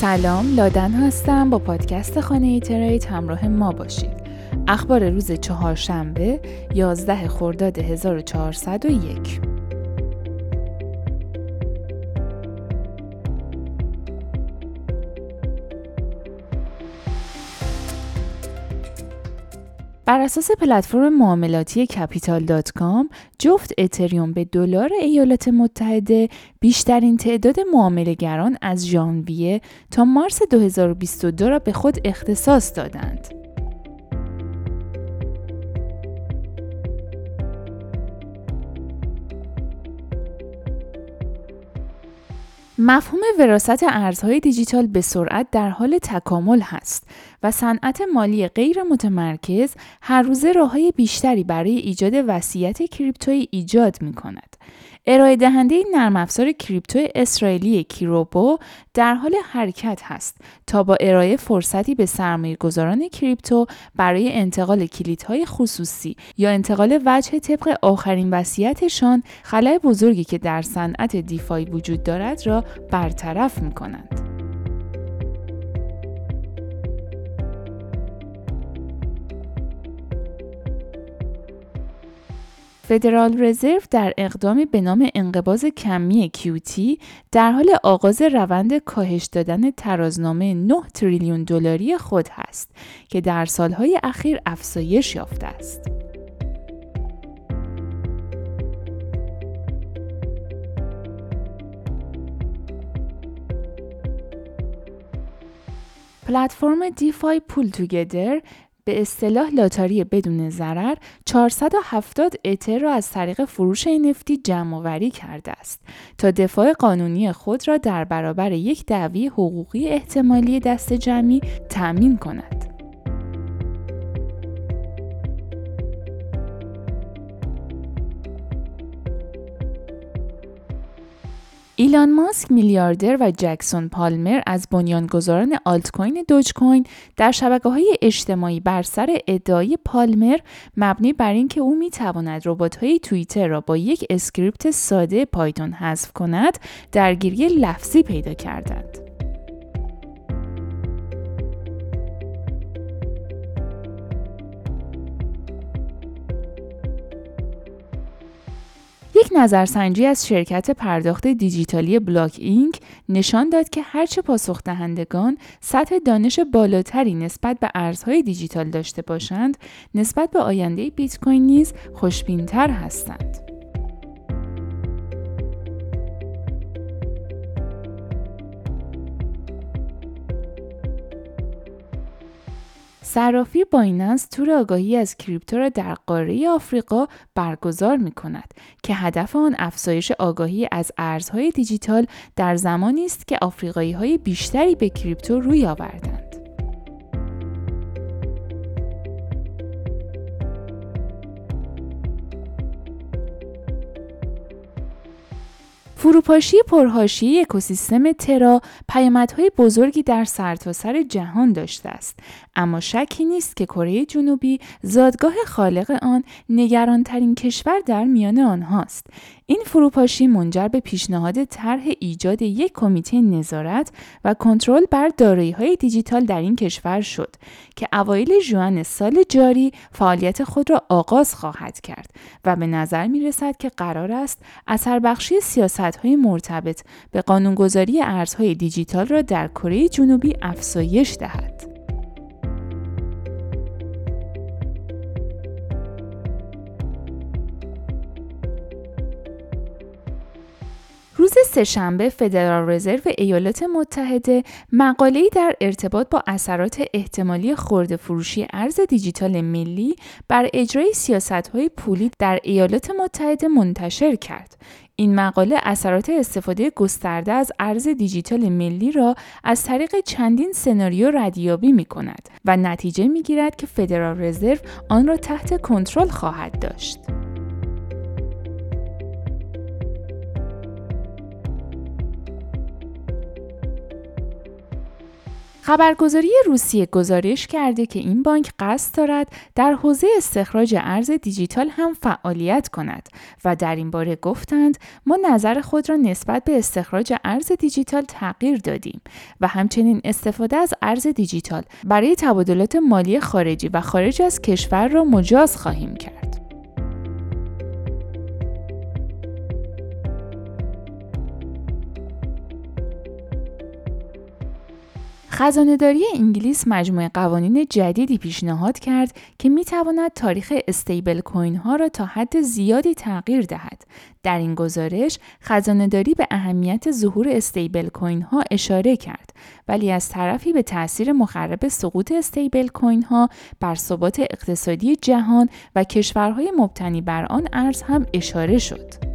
سلام لادن هستم. با پادکست خانه trade همراه ما باشید. اخبار روز چهارشنبه 11 خرداد 1401 بر اساس پلتفرم معاملاتی Capital.com جفت اتریوم به دلار ایالات متحده بیشترین تعداد معاملهگران از ژانویه تا مارس 2022 را به خود اختصاص دادند. مفهوم وراست ارزهای دیجیتال به سرعت در حال تکامل هست و صنعت مالی غیر متمرکز هر روزه راههای بیشتری برای ایجاد وصیت کریپتویی ایجاد می کند. ارائه دهنده نرم افزار کریپتو اسرائیلی کیروبو در حال حرکت هست تا با ارائه فرصتی به سرمایه گذاران کریپتو برای انتقال کلیدهای خصوصی یا انتقال وجه طبق آخرین وصیتشان خلای بزرگی که در صنعت دیفای وجود دارد را برطرف می کنند. فدرال رزرو در اقدامی به نام انقباز کمی کیوتی در حال آغاز روند کاهش دادن ترازنامه 9 تریلیون دلاری خود است که در سالهای اخیر افزایش یافته است. پلتفرم دیفای پول توگدر به اصطلاح لاتاری بدون ضرر 470 اتر را از طریق فروش نفتی جمع وری کرده است تا دفاع قانونی خود را در برابر یک دعوی حقوقی احتمالی دست جمعی تأمین کند. ایلان ماسک میلیاردر و جکسون پالمر از بنیانگذاران آلت کوین دوج کوین در شبکه های اجتماعی بر سر ادعای پالمر مبنی بر اینکه او می تواند ربات های توییتر را با یک اسکریپت ساده پایتون حذف کند درگیری لفظی پیدا کردند. یک نظرسنجی از شرکت پرداخت دیجیتالی بلاک اینک نشان داد که هرچه پاسخ دهندگان سطح دانش بالاتری نسبت به ارزهای دیجیتال داشته باشند، نسبت به آینده بیت کوین نیز خوشبینتر هستند. صرافی بایننس تور آگاهی از کریپتو را در قاره آفریقا برگزار می کند که هدف آن افزایش آگاهی از ارزهای دیجیتال در زمانی است که آفریقایی های بیشتری به کریپتو روی آوردند. فروپاشی پرهاشی اکوسیستم ترا پیامدهای بزرگی در سرتاسر سر جهان داشته است. اما شکی نیست که کره جنوبی زادگاه خالق آن نگرانترین کشور در میان آنهاست. این فروپاشی منجر به پیشنهاد طرح ایجاد یک کمیته نظارت و کنترل بر های دیجیتال در این کشور شد که اوایل ژوئن سال جاری فعالیت خود را آغاز خواهد کرد و به نظر می رسد که قرار است اثر بخشی های مرتبط به قانونگذاری ارزهای دیجیتال را در کره جنوبی افزایش دهد. روز سهشنبه فدرال رزرو ایالات متحده مقاله‌ای در ارتباط با اثرات احتمالی خورده فروشی ارز دیجیتال ملی بر اجرای سیاست‌های پولی در ایالات متحده منتشر کرد. این مقاله اثرات استفاده گسترده از ارز دیجیتال ملی را از طریق چندین سناریو ردیابی می کند و نتیجه می گیرد که فدرال رزرو آن را تحت کنترل خواهد داشت. خبرگزاری روسیه گزارش کرده که این بانک قصد دارد در حوزه استخراج ارز دیجیتال هم فعالیت کند و در این باره گفتند ما نظر خود را نسبت به استخراج ارز دیجیتال تغییر دادیم و همچنین استفاده از ارز دیجیتال برای تبادلات مالی خارجی و خارج از کشور را مجاز خواهیم کرد. خزانهداری انگلیس مجموعه قوانین جدیدی پیشنهاد کرد که می تواند تاریخ استیبل کوین ها را تا حد زیادی تغییر دهد. در این گزارش خزانهداری به اهمیت ظهور استیبل کوین ها اشاره کرد ولی از طرفی به تاثیر مخرب سقوط استیبل کوین ها بر ثبات اقتصادی جهان و کشورهای مبتنی بر آن ارز هم اشاره شد.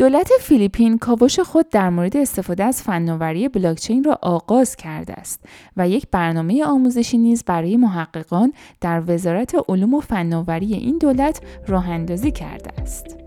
دولت فیلیپین کاوش خود در مورد استفاده از فناوری بلاکچین را آغاز کرده است و یک برنامه آموزشی نیز برای محققان در وزارت علوم و فناوری این دولت راه اندازی کرده است.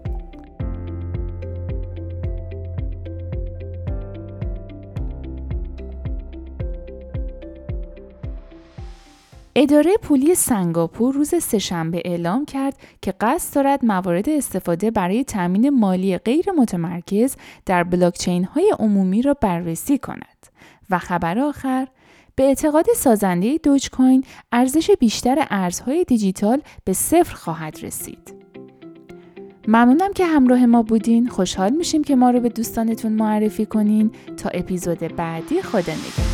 اداره پولی سنگاپور روز سهشنبه اعلام کرد که قصد دارد موارد استفاده برای تامین مالی غیر متمرکز در بلاکچین های عمومی را بررسی کند و خبر آخر به اعتقاد سازنده دوج کوین ارزش بیشتر ارزهای دیجیتال به صفر خواهد رسید. ممنونم که همراه ما بودین. خوشحال میشیم که ما رو به دوستانتون معرفی کنین تا اپیزود بعدی خدا نگهدار.